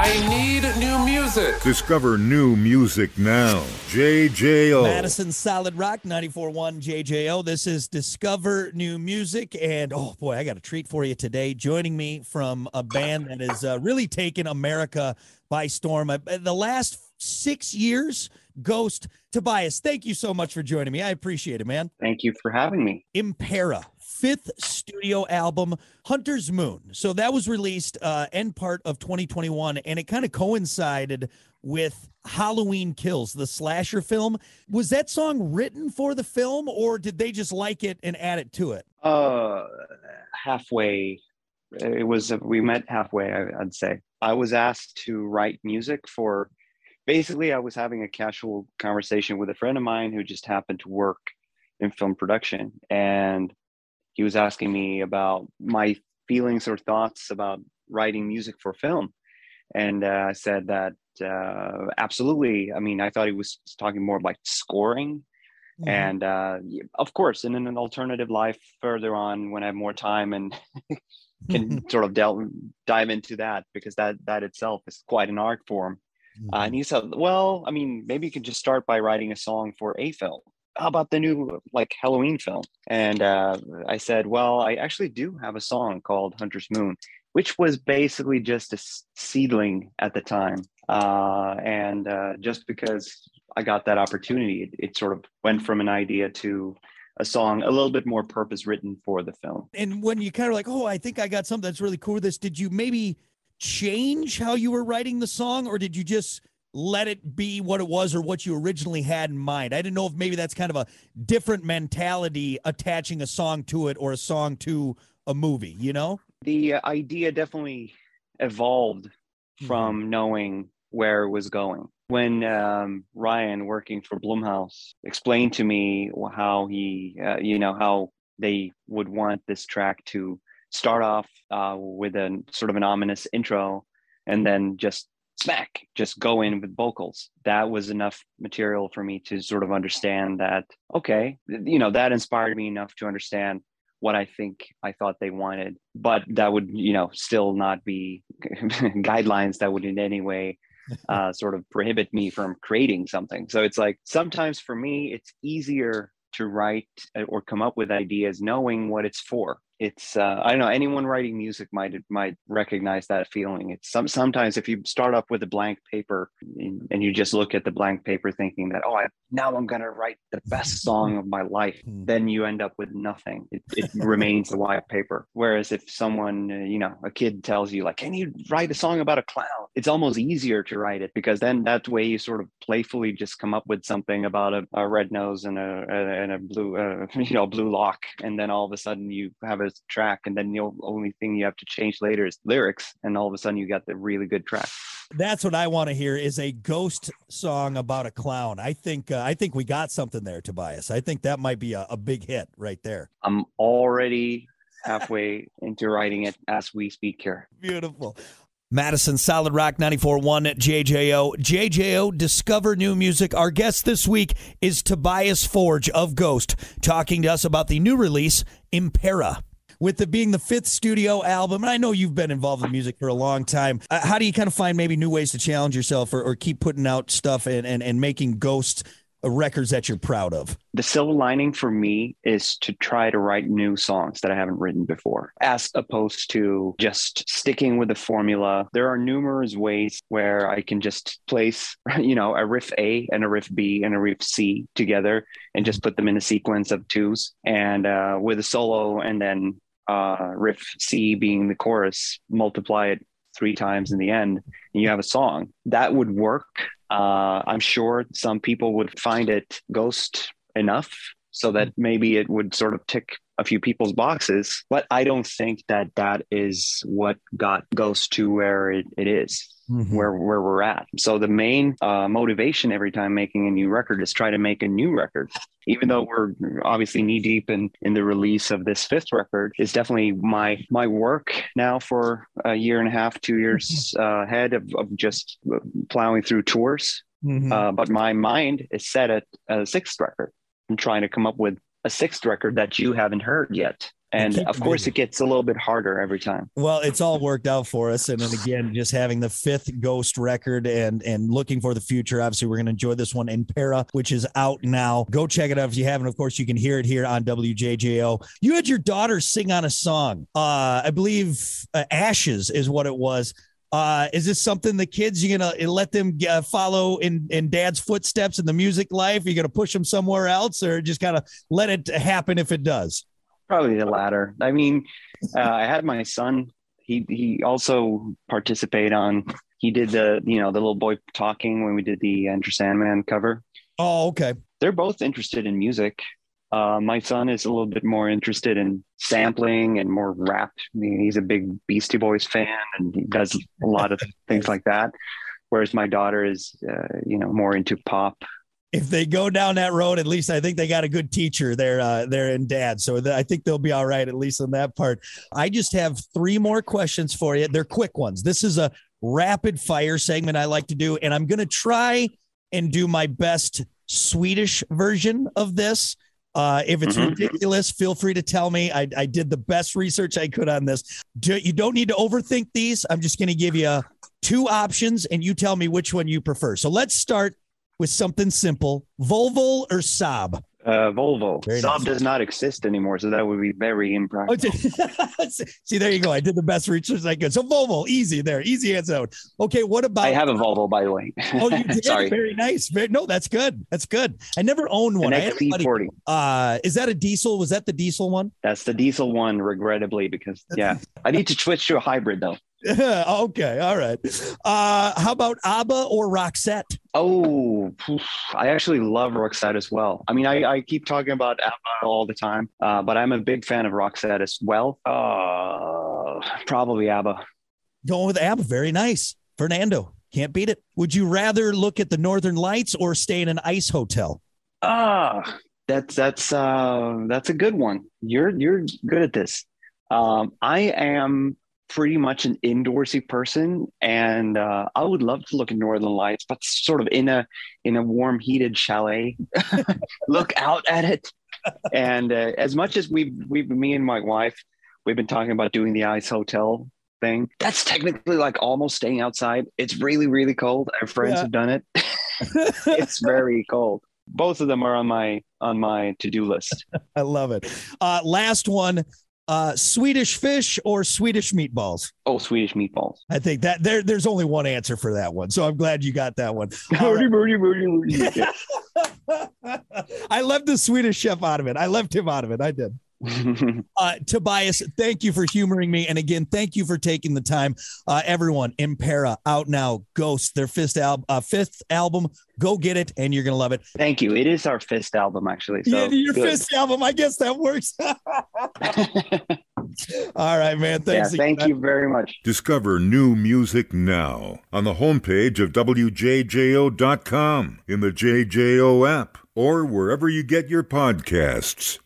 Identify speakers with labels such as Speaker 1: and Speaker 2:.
Speaker 1: I need new music.
Speaker 2: Discover new music now. JJO.
Speaker 3: Madison Solid Rock 94.1 JJO. This is Discover New Music. And oh boy, I got a treat for you today. Joining me from a band that has uh, really taken America by storm. Uh, the last six years, Ghost Tobias. Thank you so much for joining me. I appreciate it, man.
Speaker 4: Thank you for having me.
Speaker 3: Impera fifth studio album, Hunter's Moon. So that was released uh, end part of 2021, and it kind of coincided with Halloween Kills, the slasher film. Was that song written for the film, or did they just like it and add it to it?
Speaker 4: Uh, halfway. It was we met halfway. I'd say I was asked to write music for. Basically, I was having a casual conversation with a friend of mine who just happened to work in film production, and he was asking me about my feelings or thoughts about writing music for film. And uh, i said that uh, absolutely. I mean i thought he was talking more like scoring. Mm-hmm. and uh, of course in an alternative life further on when i have more time and can sort of delve, dive into that because that that itself is quite an art form. Mm-hmm. and he said well i mean maybe you could just start by writing a song for a film how about the new like Halloween film? And uh, I said, well, I actually do have a song called Hunter's Moon, which was basically just a seedling at the time. Uh, and uh, just because I got that opportunity, it, it sort of went from an idea to a song a little bit more purpose written for the film.
Speaker 3: And when you kind of like, oh, I think I got something that's really cool with this, did you maybe change how you were writing the song or did you just let it be what it was or what you originally had in mind. I didn't know if maybe that's kind of a different mentality attaching a song to it or a song to a movie, you know?
Speaker 4: The idea definitely evolved mm-hmm. from knowing where it was going. When um, Ryan, working for Blumhouse, explained to me how he, uh, you know, how they would want this track to start off uh, with a sort of an ominous intro and then just smack, just go in with vocals. That was enough material for me to sort of understand that, okay, you know, that inspired me enough to understand what I think I thought they wanted. But that would, you know, still not be guidelines that would in any way uh, sort of prohibit me from creating something. So it's like sometimes for me, it's easier to write uh, or come up with ideas knowing what it's for it's uh, I don't know anyone writing music might might recognize that feeling. It's some sometimes if you start up with a blank paper and you just look at the blank paper thinking that oh I, now I'm gonna write the best song of my life, hmm. then you end up with nothing. It, it remains a white paper. Whereas if someone uh, you know a kid tells you like can you write a song about a clown, it's almost easier to write it because then that way you sort of playfully just come up with something about a, a red nose and a, a and a blue uh, you know blue lock, and then all of a sudden you have a track and then the only thing you have to change later is lyrics and all of a sudden you got the really good track.
Speaker 3: That's what i want to hear is a ghost song about a clown. I think uh, i think we got something there tobias. I think that might be a, a big hit right there.
Speaker 4: I'm already halfway into writing it as we speak here.
Speaker 3: Beautiful. Madison Solid Rock 94.1 JJO. JJO Discover New Music. Our guest this week is Tobias Forge of Ghost, talking to us about the new release, Impera with it being the fifth studio album, and I know you've been involved in music for a long time. Uh, how do you kind of find maybe new ways to challenge yourself or, or keep putting out stuff and, and, and making ghosts uh, records that you're proud of?
Speaker 4: The silver lining for me is to try to write new songs that I haven't written before, as opposed to just sticking with the formula. There are numerous ways where I can just place, you know, a riff A and a riff B and a riff C together and just put them in a sequence of twos and uh, with a solo and then uh, riff C being the chorus, multiply it three times in the end, and you have a song. That would work. Uh, I'm sure some people would find it ghost enough so that maybe it would sort of tick a few people's boxes. But I don't think that that is what got Ghost to where it, it is mm-hmm. where where we're at. So the main uh, motivation every time making a new record is try to make a new record. Even though we're obviously knee deep in in the release of this fifth record, is definitely my my work now for a year and a half, two years uh, ahead of, of just plowing through tours. Mm-hmm. Uh, but my mind is set at a sixth record. I'm trying to come up with a sixth record that you haven't heard yet. And of course, it gets a little bit harder every time.
Speaker 3: Well, it's all worked out for us, and then again, just having the fifth Ghost record and and looking for the future. Obviously, we're going to enjoy this one Impera, which is out now. Go check it out if you haven't. Of course, you can hear it here on WJJO. You had your daughter sing on a song. Uh, I believe uh, "Ashes" is what it was. Uh, is this something the kids you're gonna let them uh, follow in in Dad's footsteps in the music life? Are you gonna push them somewhere else, or just kind of let it happen if it does?
Speaker 4: Probably the latter. I mean, uh, I had my son. He he also participated on. He did the you know the little boy talking when we did the Enter Sandman cover.
Speaker 3: Oh, okay.
Speaker 4: They're both interested in music. Uh, my son is a little bit more interested in sampling and more rap. I mean, he's a big Beastie Boys fan and he does a lot of things like that. Whereas my daughter is, uh, you know, more into pop.
Speaker 3: if they go down that road, at least I think they got a good teacher there. Uh, there in dad, so th- I think they'll be all right at least on that part. I just have three more questions for you. They're quick ones. This is a rapid fire segment I like to do, and I'm going to try and do my best Swedish version of this. Uh, if it's
Speaker 4: Mhm.
Speaker 3: ridiculous, feel free to tell me. I, I did the best research I could on this. Do, you don't need to overthink these. I'm just going to give you two options, and you tell me which one you prefer. So let's start with something simple Volvo or Saab?
Speaker 4: Uh, Volvo.
Speaker 3: Very
Speaker 4: Saab
Speaker 3: nice.
Speaker 4: does not exist anymore, so that would be very
Speaker 3: Oh,
Speaker 4: impractical.
Speaker 3: See, there you go. I did the best research I could. So Volvo, easy there, easy answer. out. Okay, what about?
Speaker 4: I have a Volvo, by the way.
Speaker 3: Oh, you did.
Speaker 4: Sorry,
Speaker 3: Very nice. Very, no, that's good. That's good. I never owned
Speaker 4: an
Speaker 3: one. I had
Speaker 4: XC40.
Speaker 3: uh, is that a diesel? Was that the diesel one?
Speaker 4: That's the diesel one, regrettably, because yeah, I need to switch to a hybrid though.
Speaker 3: okay, all right. Uh, how about ABBA or Roxette?
Speaker 4: Oh. I actually love Roxette as well. I mean, I, I keep talking about ABBA all the time, uh, but I'm a big fan of Roxette as well. Uh, probably ABBA.
Speaker 3: Going with ABBA. Very nice. Fernando, can't beat it. Would you rather look at the Northern Lights or stay in an ice hotel?
Speaker 4: Ah, that's that's uh, that's a good one. You're you're good at this. Um, I am pretty much an indoorsy person, and uh, I would love to look at Northern Lights, but sort of in a in a warm, heated chalet. look out at it, and uh, as much as we've we've me and my wife, we've been talking about doing the ice hotel thing. That's technically like almost staying outside. It's really really cold. Our friends
Speaker 3: Yeah.
Speaker 4: have done it. it's very cold. Both of them are on my on my to do list.
Speaker 3: I love it. Uh, last one uh, Swedish fish or Swedish meatballs?
Speaker 4: Oh, Swedish meatballs.
Speaker 3: I think that there, there's only one answer for that one. So I'm glad you got that one. I left the Swedish chef out of it. I left him out of it. I did. Uh, Tobias, thank you for humoring me. And again, thank you for taking the time. Uh, everyone, Impera out now. Ghost, their fifth, al- uh, fifth album. Go get it, and you're going to love it.
Speaker 4: Thank you. It is our fifth album, actually. So
Speaker 3: yeah, your
Speaker 4: good.
Speaker 3: fifth album. I guess that works. All right, man.
Speaker 4: yeah,
Speaker 3: Thanks.
Speaker 4: thank
Speaker 3: again.
Speaker 4: you very much.
Speaker 2: Discover new music now on the homepage of WJJO.com, in the JJO app, or wherever you get your podcasts.